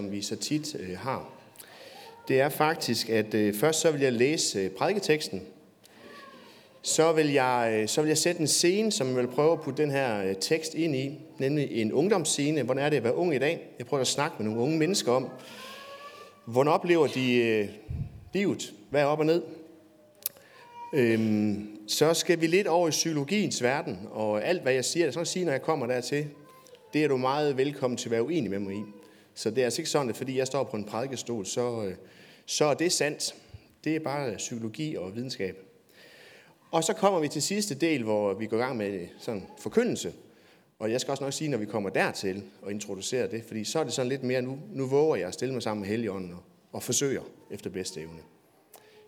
som vi så tit øh, har. Det er faktisk, at øh, først så vil jeg læse øh, prædiketeksten. Så vil, jeg, øh, så vil jeg sætte en scene, som jeg vil prøve at putte den her øh, tekst ind i, nemlig en ungdomsscene. Hvordan er det at være ung i dag? Jeg prøver at snakke med nogle unge mennesker om, hvordan oplever de øh, livet? Hvad er op og ned? Øhm, så skal vi lidt over i psykologiens verden, og alt hvad jeg siger, det er sådan at sige, når jeg kommer dertil, det er du meget velkommen til at være uenig med mig i. Så det er altså ikke sådan, at fordi jeg står på en prædikestol, så, øh, så er det sandt. Det er bare psykologi og videnskab. Og så kommer vi til sidste del, hvor vi går i gang med sådan forkyndelse. Og jeg skal også nok sige, når vi kommer dertil og introducerer det, fordi så er det sådan lidt mere, nu, nu våger jeg at stille mig sammen med Helligånden og, og forsøger efter bedste evne.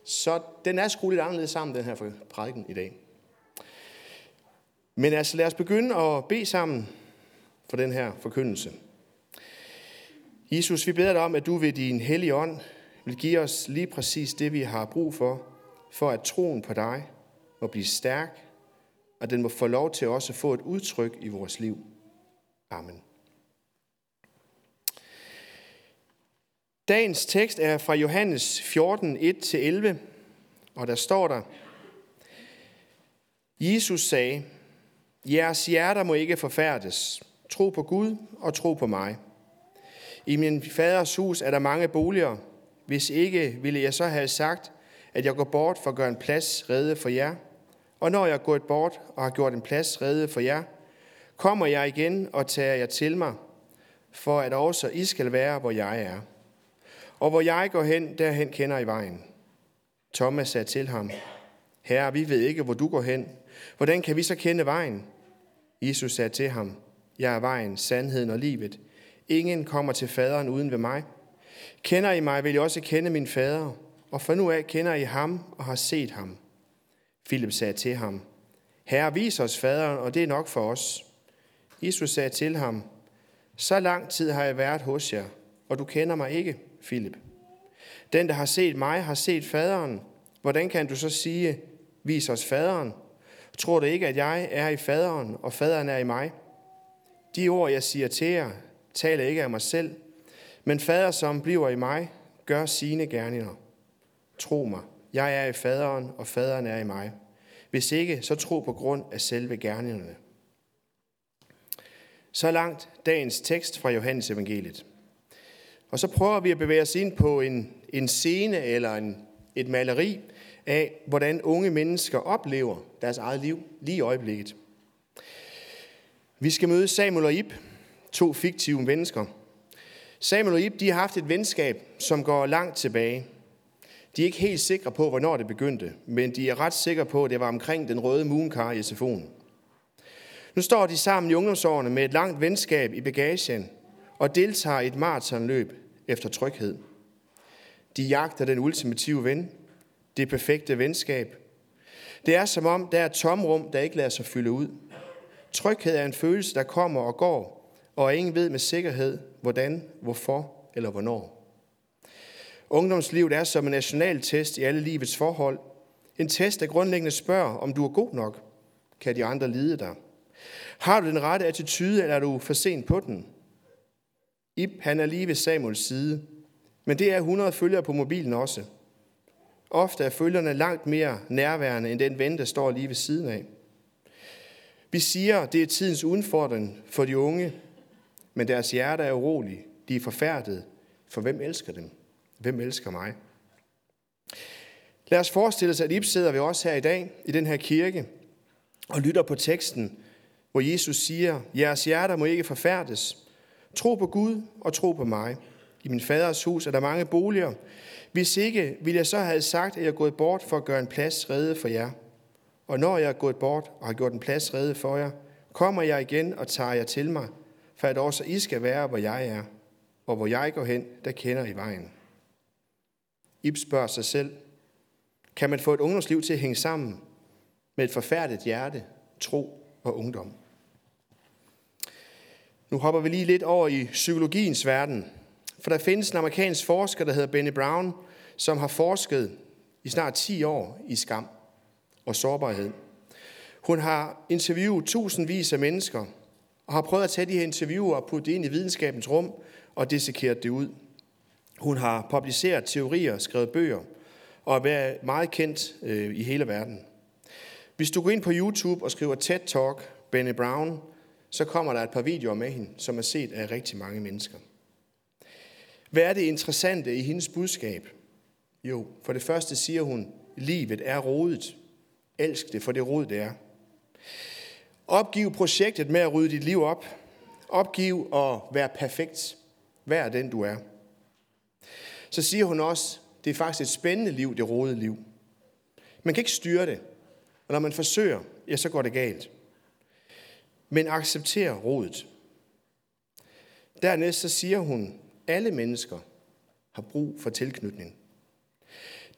Så den er skruet lidt anderledes sammen, den her prædiken i dag. Men altså lad os begynde at bede sammen for den her forkyndelse. Jesus, vi beder dig om, at du ved din hellige ånd vil give os lige præcis det, vi har brug for, for at troen på dig må blive stærk, og den må få lov til også at få et udtryk i vores liv. Amen. Dagens tekst er fra Johannes 14, 1-11, og der står der, Jesus sagde, jeres hjerter må ikke forfærdes. Tro på Gud og tro på mig. I min faders hus er der mange boliger. Hvis ikke, ville jeg så have sagt, at jeg går bort for at gøre en plads redde for jer. Og når jeg er gået bort og har gjort en plads redde for jer, kommer jeg igen og tager jer til mig, for at også I skal være, hvor jeg er. Og hvor jeg går hen, derhen kender I vejen. Thomas sagde til ham, Herre, vi ved ikke, hvor du går hen. Hvordan kan vi så kende vejen? Jesus sagde til ham, Jeg er vejen, sandheden og livet. Ingen kommer til faderen uden ved mig. Kender I mig, vil I også kende min fader. Og for nu af kender I ham og har set ham. Philip sagde til ham, Herre, vis os faderen, og det er nok for os. Jesus sagde til ham, Så lang tid har jeg været hos jer, og du kender mig ikke, Philip. Den, der har set mig, har set faderen. Hvordan kan du så sige, vis os faderen? Tror du ikke, at jeg er i faderen, og faderen er i mig? De ord, jeg siger til jer, taler ikke af mig selv, men fader, som bliver i mig, gør sine gerninger. Tro mig, jeg er i faderen, og faderen er i mig. Hvis ikke, så tro på grund af selve gerningerne. Så langt dagens tekst fra Johannes evangeliet. Og så prøver vi at bevæge os ind på en, en scene eller en, et maleri af, hvordan unge mennesker oplever deres eget liv lige i øjeblikket. Vi skal møde Samuel og Ib, to fiktive mennesker. Samuel og Ib de har haft et venskab, som går langt tilbage. De er ikke helt sikre på, hvornår det begyndte, men de er ret sikre på, at det var omkring den røde moonkar i SFO'en. Nu står de sammen i ungdomsårene med et langt venskab i bagagen og deltager i et maratonløb efter tryghed. De jagter den ultimative ven, det perfekte venskab. Det er som om, der er et tomrum, der ikke lader sig fylde ud. Tryghed er en følelse, der kommer og går, og ingen ved med sikkerhed, hvordan, hvorfor eller hvornår. Ungdomslivet er som en national test i alle livets forhold. En test, der grundlæggende spørger, om du er god nok. Kan de andre lide dig? Har du den rette attitude, eller er du for sent på den? Ib, han er lige ved Samuels side. Men det er 100 følgere på mobilen også. Ofte er følgerne langt mere nærværende end den ven, der står lige ved siden af. Vi siger, det er tidens udfordring for de unge, men deres hjerte er urolige. De er forfærdet, for hvem elsker dem? Hvem elsker mig? Lad os forestille os, at Ib sidder ved os her i dag, i den her kirke, og lytter på teksten, hvor Jesus siger, jeres hjerter må ikke forfærdes. Tro på Gud og tro på mig. I min faders hus er der mange boliger. Hvis ikke, ville jeg så have sagt, at jeg er gået bort for at gøre en plads redde for jer. Og når jeg er gået bort og har gjort en plads redde for jer, kommer jeg igen og tager jer til mig, for at også I skal være, hvor jeg er. Og hvor jeg går hen, der kender I vejen. Ib spørger sig selv, kan man få et ungdomsliv til at hænge sammen med et forfærdet hjerte, tro og ungdom? Nu hopper vi lige lidt over i psykologiens verden. For der findes en amerikansk forsker, der hedder Benny Brown, som har forsket i snart 10 år i skam og sårbarhed. Hun har interviewet tusindvis af mennesker, og har prøvet at tage de her interviewer og putte det ind i videnskabens rum og dissekeret det ud – Hun har publiceret teorier, skrevet bøger og er meget kendt øh, i hele verden. Hvis du går ind på YouTube og skriver TED Talk, Benny Brown, så kommer der et par videoer med hende, som er set af rigtig mange mennesker. Hvad er det interessante i hendes budskab? Jo, for det første siger hun, livet er rodet. Elsk det for det rod, det er. Opgiv projektet med at rydde dit liv op. Opgiv at være perfekt. Vær den, du er. Så siger hun også, det er faktisk et spændende liv, det rode liv. Man kan ikke styre det. Og når man forsøger, ja, så går det galt. Men accepter rodet. Dernæst så siger hun, alle mennesker har brug for tilknytning.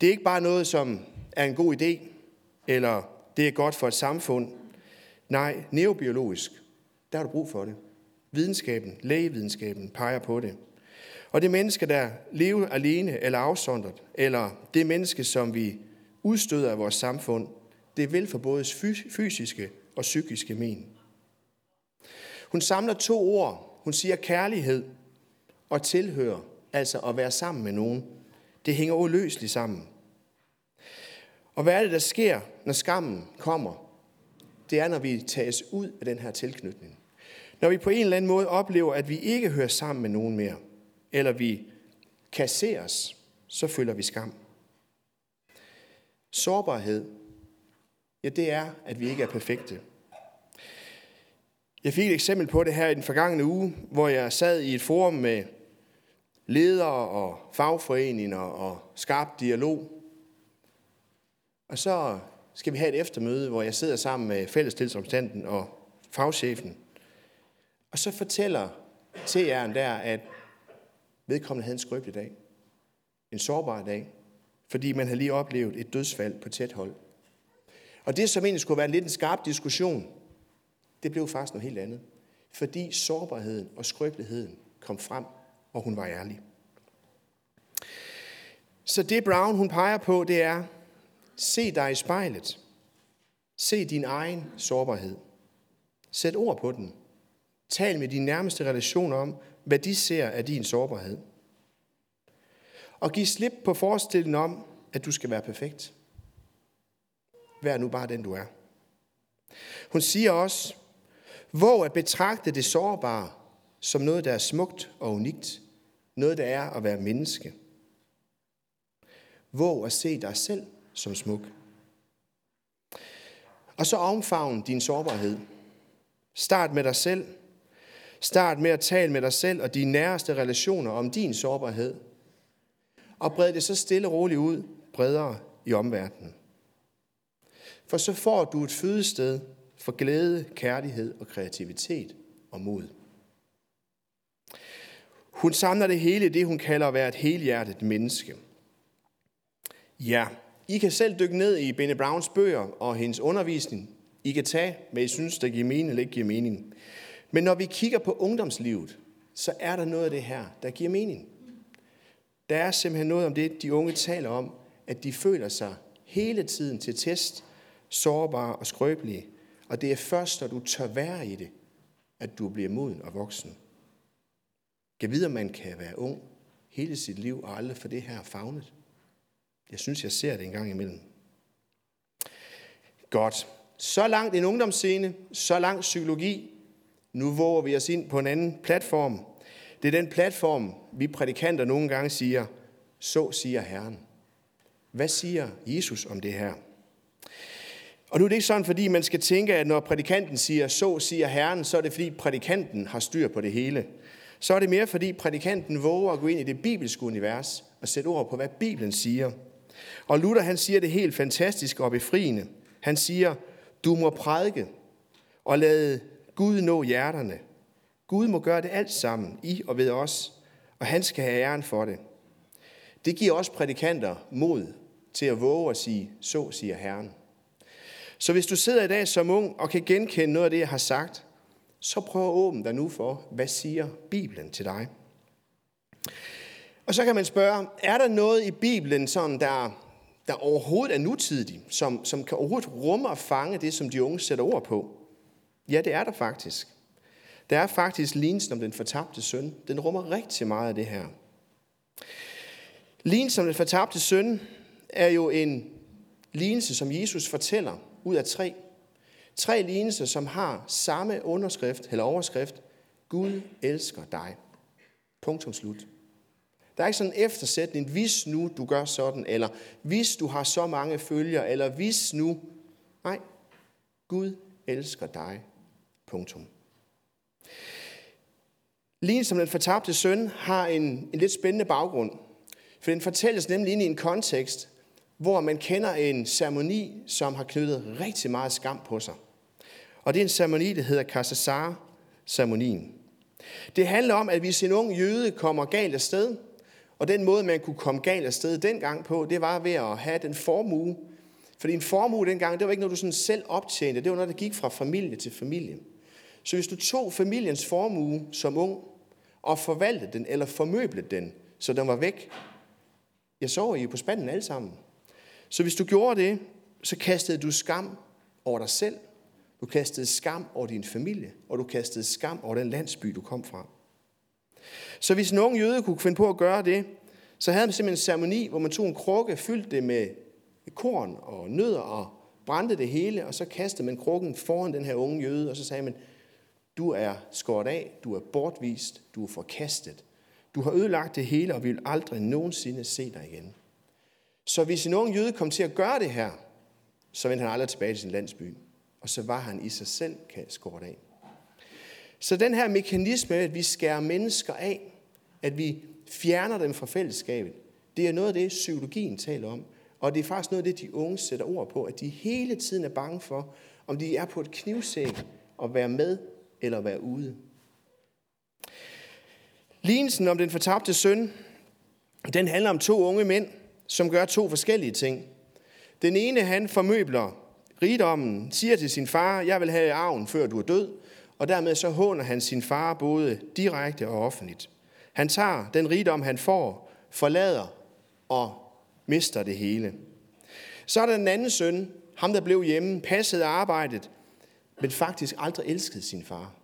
Det er ikke bare noget, som er en god idé, eller det er godt for et samfund. Nej, neurobiologisk, der har du brug for det. Videnskaben, lægevidenskaben peger på det. Og det menneske, der lever alene eller afsondret, eller det menneske, som vi udstøder af vores samfund, det vil for både fysiske og psykiske men. Hun samler to ord. Hun siger kærlighed og tilhør, altså at være sammen med nogen. Det hænger uløseligt sammen. Og hvad er det, der sker, når skammen kommer? Det er, når vi tages ud af den her tilknytning. Når vi på en eller anden måde oplever, at vi ikke hører sammen med nogen mere, eller vi kasseres, så føler vi skam. Sårbarhed, ja, det er, at vi ikke er perfekte. Jeg fik et eksempel på det her i den forgangne uge, hvor jeg sad i et forum med ledere og fagforeninger og skarp dialog. Og så skal vi have et eftermøde, hvor jeg sidder sammen med fællestilsomstanden og fagchefen. Og så fortæller TR'en der, at vedkommende havde en skrøbelig dag. En sårbar dag. Fordi man havde lige oplevet et dødsfald på tæt hold. Og det, som egentlig skulle være en lidt en skarp diskussion, det blev faktisk noget helt andet. Fordi sårbarheden og skrøbeligheden kom frem, og hun var ærlig. Så det Brown hun peger på, det er, se dig i spejlet. Se din egen sårbarhed. Sæt ord på den. Tal med dine nærmeste relationer om, hvad de ser af din sårbarhed. Og giv slip på forestillingen om, at du skal være perfekt. Vær nu bare den, du er. Hun siger også, hvor at betragte det sårbare som noget, der er smukt og unikt. Noget, der er at være menneske. Hvor at se dig selv som smuk. Og så omfavn din sårbarhed. Start med dig selv. Start med at tale med dig selv og dine næreste relationer om din sårbarhed. Og bred det så stille og roligt ud, bredere i omverdenen. For så får du et fødested for glæde, kærlighed og kreativitet og mod. Hun samler det hele i det, hun kalder at være et helhjertet menneske. Ja, i kan selv dykke ned i Bene Browns bøger og hendes undervisning. I kan tage, hvad I synes, der giver mening eller ikke giver mening. Men når vi kigger på ungdomslivet, så er der noget af det her, der giver mening. Der er simpelthen noget om det, de unge taler om, at de føler sig hele tiden til test, sårbare og skrøbelige. Og det er først, når du tør være i det, at du bliver moden og voksen. Kan vide, man kan være ung hele sit liv og aldrig få det her fagnet. Jeg synes, jeg ser det en gang imellem. Godt. Så langt en ungdomsscene, så langt psykologi. Nu våger vi os ind på en anden platform. Det er den platform, vi prædikanter nogle gange siger, så siger Herren. Hvad siger Jesus om det her? Og nu er det ikke sådan, fordi man skal tænke, at når prædikanten siger, så siger Herren, så er det fordi prædikanten har styr på det hele. Så er det mere fordi prædikanten våger at gå ind i det bibelske univers og sætte ord på, hvad Bibelen siger. Og Luther han siger det helt fantastisk og befriende. Han siger, du må prædike og lade Gud nå hjerterne. Gud må gøre det alt sammen, i og ved os, og han skal have æren for det. Det giver os prædikanter mod til at våge at sige, så siger Herren. Så hvis du sidder i dag som ung og kan genkende noget af det, jeg har sagt, så prøv at åbne dig nu for, hvad siger Bibelen til dig? Og så kan man spørge, er der noget i Bibelen, sådan der, der overhovedet er nutidig, som, som kan overhovedet rumme og fange det, som de unge sætter ord på? Ja, det er der faktisk. Der er faktisk lignelsen om den fortabte søn. Den rummer rigtig meget af det her. Lignelsen som den fortabte søn er jo en lignelse, som Jesus fortæller ud af tre. Tre lignelser, som har samme underskrift eller overskrift. Gud elsker dig. Punktum slut. Der er ikke sådan en eftersætning, hvis nu du gør sådan, eller hvis du har så mange følgere, eller hvis nu. Nej, Gud elsker dig. Punktum. Lige som den fortabte søn har en, en lidt spændende baggrund. For den fortælles nemlig ind i en kontekst, hvor man kender en ceremoni, som har knyttet rigtig meget skam på sig. Og det er en ceremoni, der hedder Kassasar-ceremonien. Det handler om, at hvis en ung jøde kommer galt af sted, og den måde, man kunne komme galt af sted dengang på, det var ved at have den formue. Fordi en formue dengang, det var ikke noget, du sådan selv optjente. Det var noget, der gik fra familie til familie. Så hvis du tog familiens formue som ung, og forvaltede den, eller formøblede den, så den var væk, jeg så I på spanden alle sammen. Så hvis du gjorde det, så kastede du skam over dig selv, du kastede skam over din familie, og du kastede skam over den landsby, du kom fra. Så hvis nogen jøde kunne finde på at gøre det, så havde man simpelthen en ceremoni, hvor man tog en krukke, fyldte det med korn og nødder og brændte det hele, og så kastede man krukken foran den her unge jøde, og så sagde man, du er skåret af, du er bortvist, du er forkastet. Du har ødelagt det hele, og vi vil aldrig nogensinde se dig igen. Så hvis en ung jøde kom til at gøre det her, så vendte han aldrig tilbage til sin landsby. Og så var han i sig selv skåret af. Så den her mekanisme, at vi skærer mennesker af, at vi fjerner dem fra fællesskabet, det er noget af det, psykologien taler om. Og det er faktisk noget af det, de unge sætter ord på, at de hele tiden er bange for, om de er på et knivsæg at være med eller være ude. Lignelsen om den fortabte søn, den handler om to unge mænd, som gør to forskellige ting. Den ene, han formøbler rigdommen, siger til sin far, jeg vil have arven, før du er død, og dermed så håner han sin far både direkte og offentligt. Han tager den rigdom, han får, forlader og mister det hele. Så er der den anden søn, ham der blev hjemme, passede arbejdet, men faktisk aldrig elskede sin far.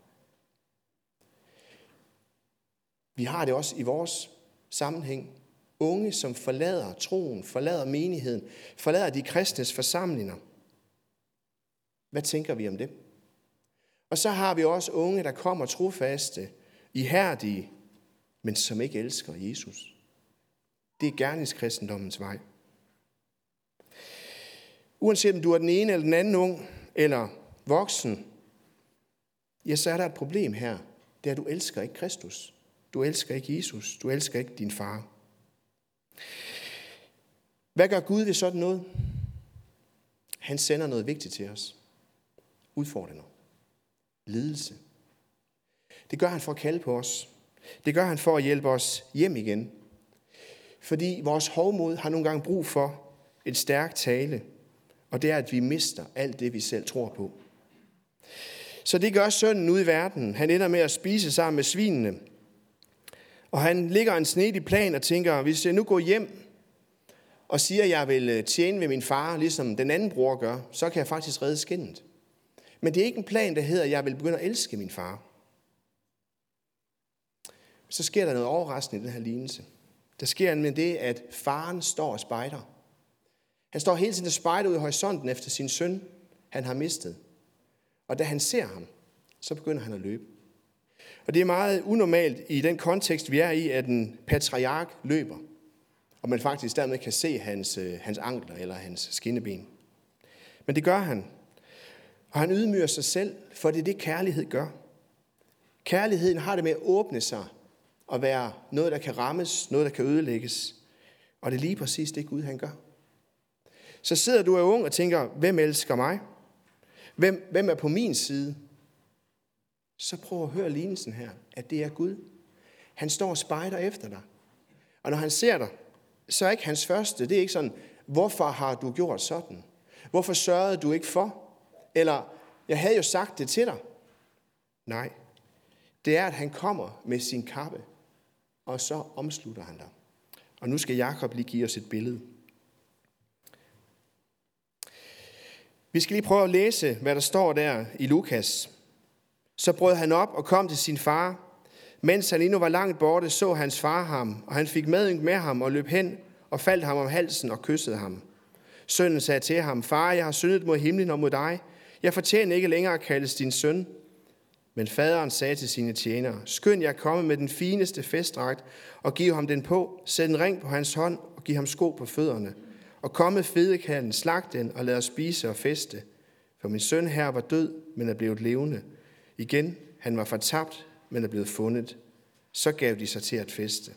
Vi har det også i vores sammenhæng. Unge, som forlader troen, forlader menigheden, forlader de kristnes forsamlinger. Hvad tænker vi om det? Og så har vi også unge, der kommer trofaste, ihærdige, men som ikke elsker Jesus. Det er gerningskristendommens vej. Uanset om du er den ene eller den anden ung, eller voksen, ja, så er der et problem her. Det er, at du elsker ikke Kristus. Du elsker ikke Jesus. Du elsker ikke din far. Hvad gør Gud ved sådan noget? Han sender noget vigtigt til os. Udfordringer. Lidelse. Det gør han for at kalde på os. Det gør han for at hjælpe os hjem igen. Fordi vores hovmod har nogle gange brug for et stærkt tale, og det er, at vi mister alt det, vi selv tror på. Så det gør sønnen ud i verden. Han ender med at spise sammen med svinene. Og han ligger en snedig plan og tænker, hvis jeg nu går hjem og siger, at jeg vil tjene ved min far, ligesom den anden bror gør, så kan jeg faktisk redde skinnet. Men det er ikke en plan, der hedder, at jeg vil begynde at elske min far. Så sker der noget overraskende i den her lignelse. Der sker med det, at faren står og spejder. Han står hele tiden og spejder ud i horisonten efter sin søn, han har mistet. Og da han ser ham, så begynder han at løbe. Og det er meget unormalt i den kontekst, vi er i, at en patriark løber. Og man faktisk dermed kan se hans, øh, hans ankler eller hans skinneben. Men det gør han. Og han ydmyger sig selv, for det er det, kærlighed gør. Kærligheden har det med at åbne sig og være noget, der kan rammes, noget, der kan ødelægges. Og det er lige præcis det, Gud han gør. Så sidder du og er ung og tænker, hvem elsker mig? Hvem, hvem er på min side? Så prøv at høre lignelsen her, at det er Gud. Han står og spejder efter dig. Og når han ser dig, så er ikke hans første, det er ikke sådan, hvorfor har du gjort sådan? Hvorfor sørgede du ikke for? Eller, jeg havde jo sagt det til dig. Nej, det er, at han kommer med sin kappe, og så omslutter han dig. Og nu skal Jakob lige give os et billede. Vi skal lige prøve at læse, hvad der står der i Lukas. Så brød han op og kom til sin far. Mens han endnu var langt borte, så hans far ham, og han fik medynk med ham og løb hen og faldt ham om halsen og kyssede ham. Sønnen sagde til ham, Far, jeg har syndet mod himlen og mod dig. Jeg fortjener ikke længere at kaldes din søn. Men faderen sagde til sine tjenere, Skynd jer komme med den fineste festdragt og giv ham den på. Sæt en ring på hans hånd og giv ham sko på fødderne. Og kom med fedekallen, slag den og lad os spise og feste. For min søn her var død, men er blevet levende. Igen, han var fortabt, men er blevet fundet. Så gav de sig til at feste.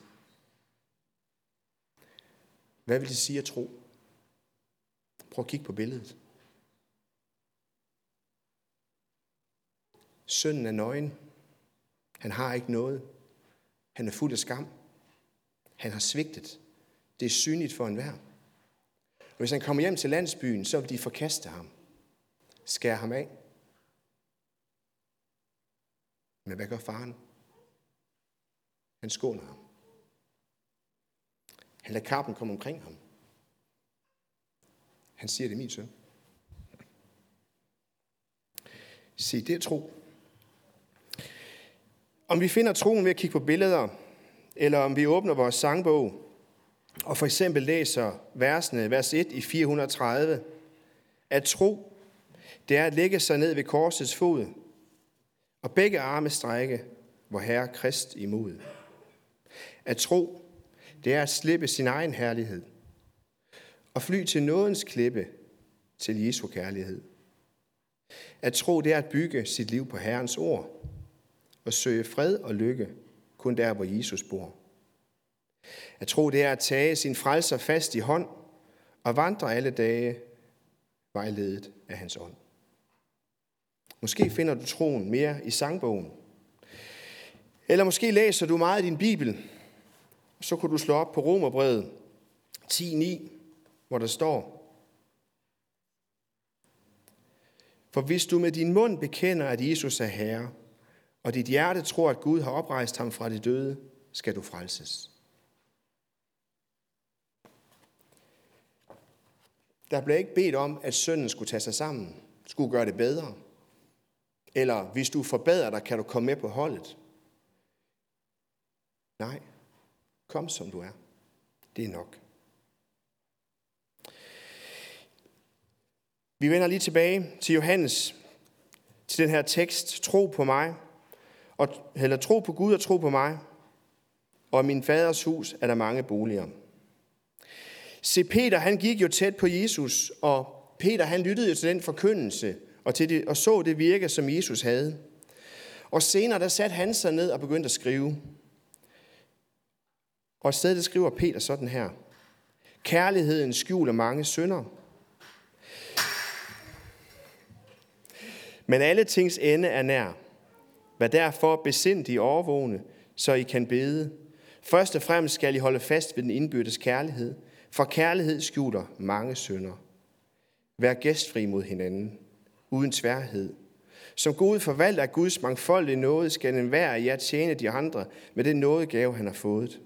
Hvad vil det sige at tro? Prøv at kigge på billedet. Sønnen er nøgen. Han har ikke noget. Han er fuld af skam. Han har svigtet. Det er synligt for enhver. Og hvis han kommer hjem til landsbyen, så vil de forkaste ham. Skære ham af. Men hvad gør faren? Han skåner ham. Han lader kappen komme omkring ham. Han siger, det er min søn. Se, det er tro. Om vi finder troen ved at kigge på billeder, eller om vi åbner vores sangbog og for eksempel læser versene, vers 1 i 430, at tro, det er at lægge sig ned ved korsets fod, og begge arme strække, hvor Herre Krist imod. At tro, det er at slippe sin egen herlighed og fly til nådens klippe til Jesu kærlighed. At tro, det er at bygge sit liv på Herrens ord og søge fred og lykke kun der, hvor Jesus bor. At tro, det er at tage sin frelser fast i hånd og vandre alle dage vejledet af hans ånd. Måske finder du troen mere i sangbogen. Eller måske læser du meget i din bibel. Så kunne du slå op på Romerbrevet 10.9, hvor der står, For hvis du med din mund bekender, at Jesus er Herre, og dit hjerte tror, at Gud har oprejst ham fra de døde, skal du frelses. Der blev ikke bedt om, at sønnen skulle tage sig sammen, skulle gøre det bedre. Eller hvis du forbedrer dig, kan du komme med på holdet. Nej, kom som du er. Det er nok. Vi vender lige tilbage til Johannes, til den her tekst, tro på mig, og, eller tro på Gud og tro på mig, og i min faders hus er der mange boliger. Se, Peter han gik jo tæt på Jesus, og Peter han lyttede jo til den forkyndelse, og, til det, og så det virke, som Jesus havde. Og senere der satte han sig ned og begyndte at skrive. Og i stedet skriver Peter sådan her. Kærligheden skjuler mange synder. Men alle tings ende er nær. Vær derfor besindige overvågne, så I kan bede. Først og fremmest skal I holde fast ved den indbyrdes kærlighed, for kærlighed skjuler mange synder. Vær gæstfri mod hinanden, uden tværhed. Som gode forvalter af Guds mangfoldige nåde, skal enhver af jer tjene de andre med den nådegave, han har fået.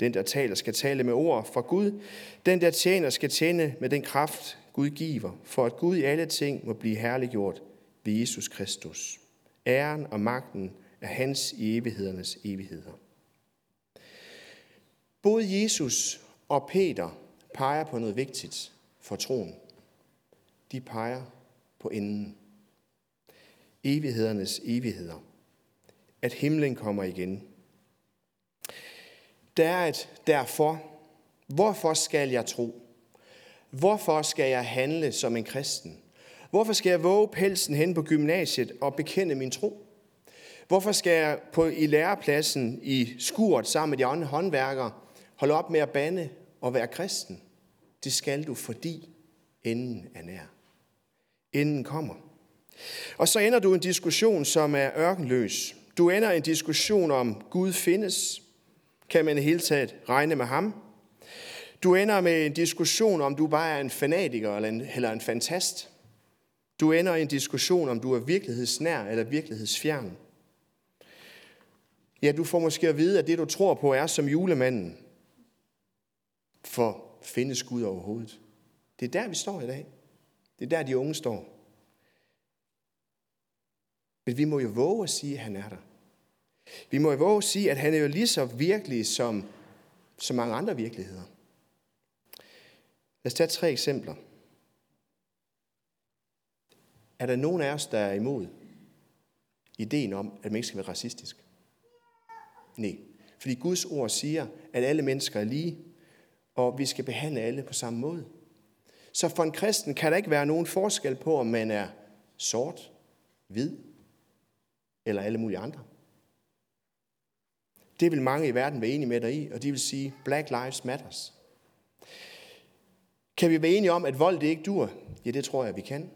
Den, der taler, skal tale med ord fra Gud. Den, der tjener, skal tjene med den kraft, Gud giver, for at Gud i alle ting må blive herliggjort ved Jesus Kristus. Æren og magten er hans i evighedernes evigheder. Både Jesus og Peter peger på noget vigtigt for troen. De peger på enden. Evighedernes evigheder. At himlen kommer igen. Der er et derfor. Hvorfor skal jeg tro? Hvorfor skal jeg handle som en kristen? Hvorfor skal jeg våge pelsen hen på gymnasiet og bekende min tro? Hvorfor skal jeg på, i lærepladsen i skurt sammen med de andre håndværkere holde op med at bande og være kristen? Det skal du, fordi enden er nær. Enden kommer. Og så ender du en diskussion, som er ørkenløs. Du ender en diskussion om Gud findes. Kan man i hele taget regne med ham? Du ender med en diskussion om du bare er en fanatiker eller en, eller en fantast. Du ender i en diskussion, om du er virkelighedsnær eller virkelighedsfjern. Ja, du får måske at vide, at det du tror på er som julemanden. For findes Gud overhovedet? Det er der, vi står i dag. Det er der, de unge står. Men vi må jo våge at sige, at han er der. Vi må jo våge at sige, at han er jo lige så virkelig som, som mange andre virkeligheder. Lad os tage tre eksempler. Er der nogen af os, der er imod ideen om, at man ikke skal være racistisk? Nej. Fordi Guds ord siger, at alle mennesker er lige, og vi skal behandle alle på samme måde. Så for en kristen kan der ikke være nogen forskel på, om man er sort, hvid eller alle mulige andre. Det vil mange i verden være enige med dig i, og de vil sige, Black Lives Matters. Kan vi være enige om, at vold det ikke dur? Ja, det tror jeg, vi kan.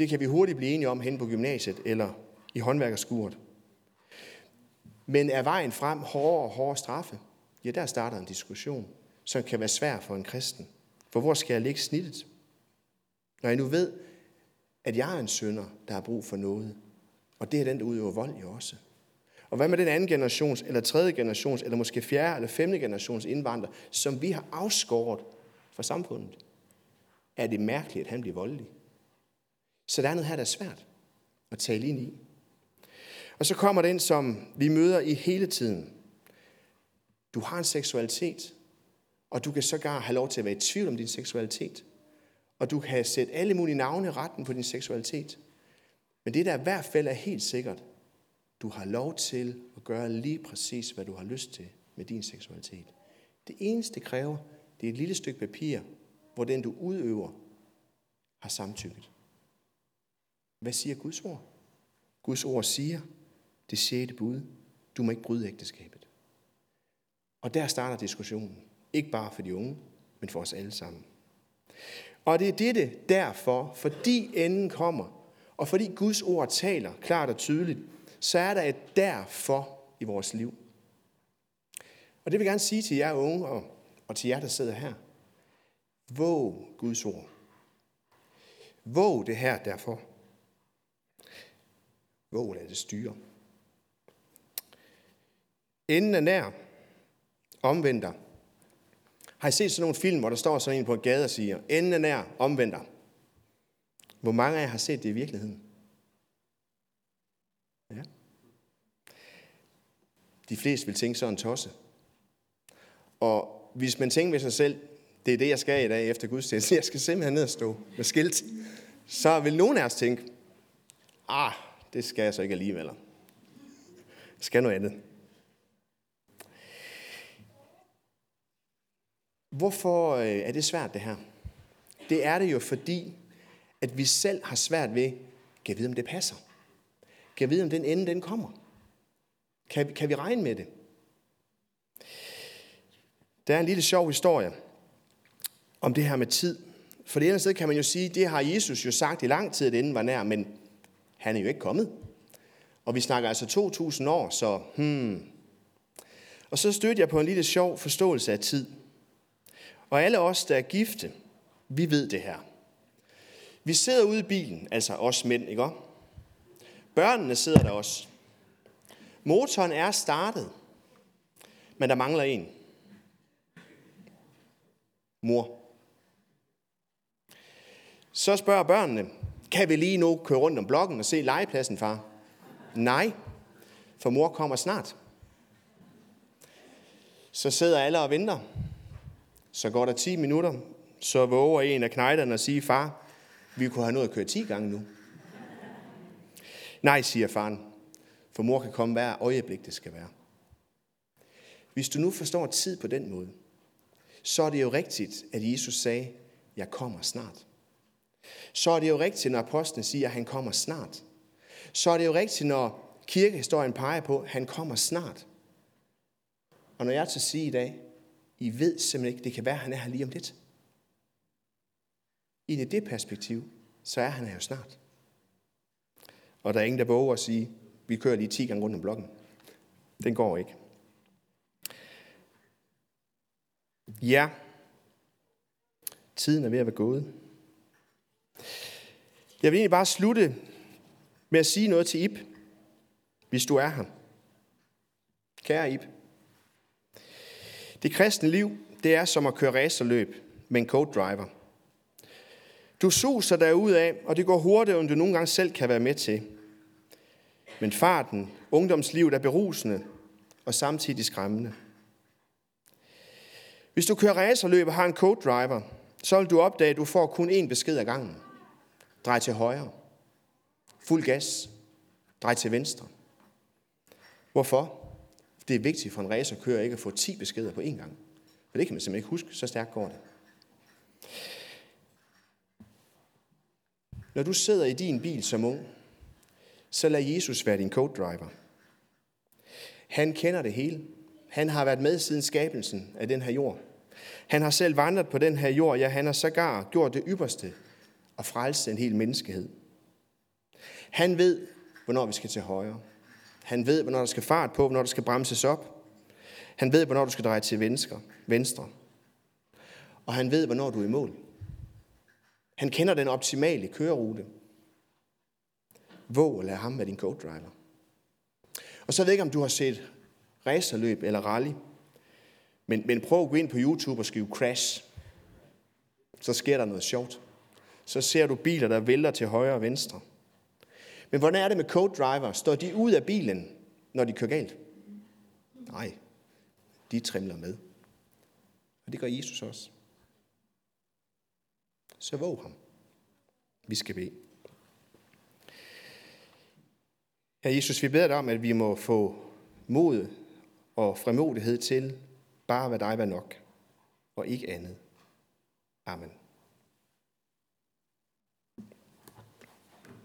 Det kan vi hurtigt blive enige om hen på gymnasiet eller i håndværkerskuret. Men er vejen frem hårdere og hårdere straffe? Ja, der starter en diskussion, som kan være svær for en kristen. For hvor skal jeg lægge snittet? Når jeg nu ved, at jeg er en sønder, der har brug for noget. Og det er den, der udøver vold jo også. Og hvad med den anden generations, eller tredje generations, eller måske fjerde eller femte generations indvandrer, som vi har afskåret fra samfundet? Er det mærkeligt, at han bliver voldelig? Så der er noget her, der er svært at tale ind i. Og så kommer den, som vi møder i hele tiden. Du har en seksualitet, og du kan sågar have lov til at være i tvivl om din seksualitet. Og du kan sætte alle mulige navne i retten på din seksualitet. Men det der i hvert fald er helt sikkert, du har lov til at gøre lige præcis, hvad du har lyst til med din seksualitet. Det eneste, det kræver, det er et lille stykke papir, hvor den, du udøver, har samtykket. Hvad siger Guds ord? Guds ord siger, det sjette bud, du må ikke bryde ægteskabet. Og der starter diskussionen. Ikke bare for de unge, men for os alle sammen. Og det er dette derfor, fordi enden kommer, og fordi Guds ord taler klart og tydeligt, så er der et derfor i vores liv. Og det vil jeg gerne sige til jer unge og, og til jer, der sidder her. Våg Guds ord. Våg det her derfor. Våg lad det styre. Enden er nær. Omvend dig. Har I set sådan nogle film, hvor der står sådan en på en gade og siger, enden er nær, omvend dig. Hvor mange af jer har set det i virkeligheden? Ja. De fleste vil tænke sådan tosse. Og hvis man tænker ved sig selv, det er det, jeg skal i dag efter gudstjenesten, jeg skal simpelthen ned og stå med skilt, så vil nogen af os tænke, ah, det skal jeg så ikke alligevel. Jeg skal noget andet. Hvorfor øh, er det svært, det her? Det er det jo fordi, at vi selv har svært ved, kan vide, om det passer? Kan vide, om den ende, den kommer? Kan, kan vi regne med det? Der er en lille sjov historie om det her med tid. For det ene sted kan man jo sige, det har Jesus jo sagt i lang tid, at enden var nær, men han er jo ikke kommet. Og vi snakker altså 2000 år, så hmm. Og så stødte jeg på en lille sjov forståelse af tid. Og alle os, der er gifte, vi ved det her. Vi sidder ude i bilen, altså os mænd, ikke Børnene sidder der også. Motoren er startet, men der mangler en. Mor. Så spørger børnene, kan vi lige nu køre rundt om blokken og se legepladsen, far? Nej, for mor kommer snart. Så sidder alle og venter. Så går der 10 minutter, så våger en af knejderne at sige, far, vi kunne have nået at køre 10 gange nu. Nej, siger faren, for mor kan komme hver øjeblik, det skal være. Hvis du nu forstår tid på den måde, så er det jo rigtigt, at Jesus sagde, jeg kommer snart. Så er det jo rigtigt, når apostlen siger, at han kommer snart. Så er det jo rigtigt, når kirkehistorien peger på, at han kommer snart. Og når jeg til at sige i dag, I ved simpelthen ikke, det kan være, at han er her lige om lidt. I det perspektiv, så er han her jo snart. Og der er ingen, der våger at sige, vi kører lige 10 gange rundt om blokken. Den går ikke. Ja, tiden er ved at være gået. Jeg vil egentlig bare slutte med at sige noget til Ib, hvis du er her. Kære Ib, Det kristne liv, det er som at køre racerløb med en code driver. Du suser derud af, og det går hurtigere, end du nogle gange selv kan være med til. Men farten, ungdomslivet er berusende og samtidig skræmmende. Hvis du kører racerløb og har en code driver, så vil du opdage, at du får kun én besked ad gangen. Drej til højre. Fuld gas. Drej til venstre. Hvorfor? Det er vigtigt for en racerkører ikke at få 10 beskeder på én gang. For det kan man simpelthen ikke huske, så stærkt går det. Når du sidder i din bil som ung, så lad Jesus være din co-driver. Han kender det hele. Han har været med siden skabelsen af den her jord. Han har selv vandret på den her jord. Ja, han har sågar gjort det ypperste og frelse en hel menneskehed. Han ved, hvornår vi skal til højre. Han ved, hvornår der skal fart på, hvornår der skal bremses op. Han ved, hvornår du skal dreje til venstre. venstre. Og han ved, hvornår du er i mål. Han kender den optimale kørerute. Våg at lade ham være din co-driver. Og så ved jeg ikke, om du har set racerløb eller rally. Men, men prøv at gå ind på YouTube og skrive crash. Så sker der noget sjovt. Så ser du biler, der vælter til højre og venstre. Men hvordan er det med co-driver? Står de ud af bilen, når de kører galt? Nej, de trimler med. Og det gør Jesus også. Så våg ham. Vi skal bede. Herre Jesus, vi beder dig om, at vi må få mod og fremodighed til bare hvad dig var nok, og ikke andet. Amen.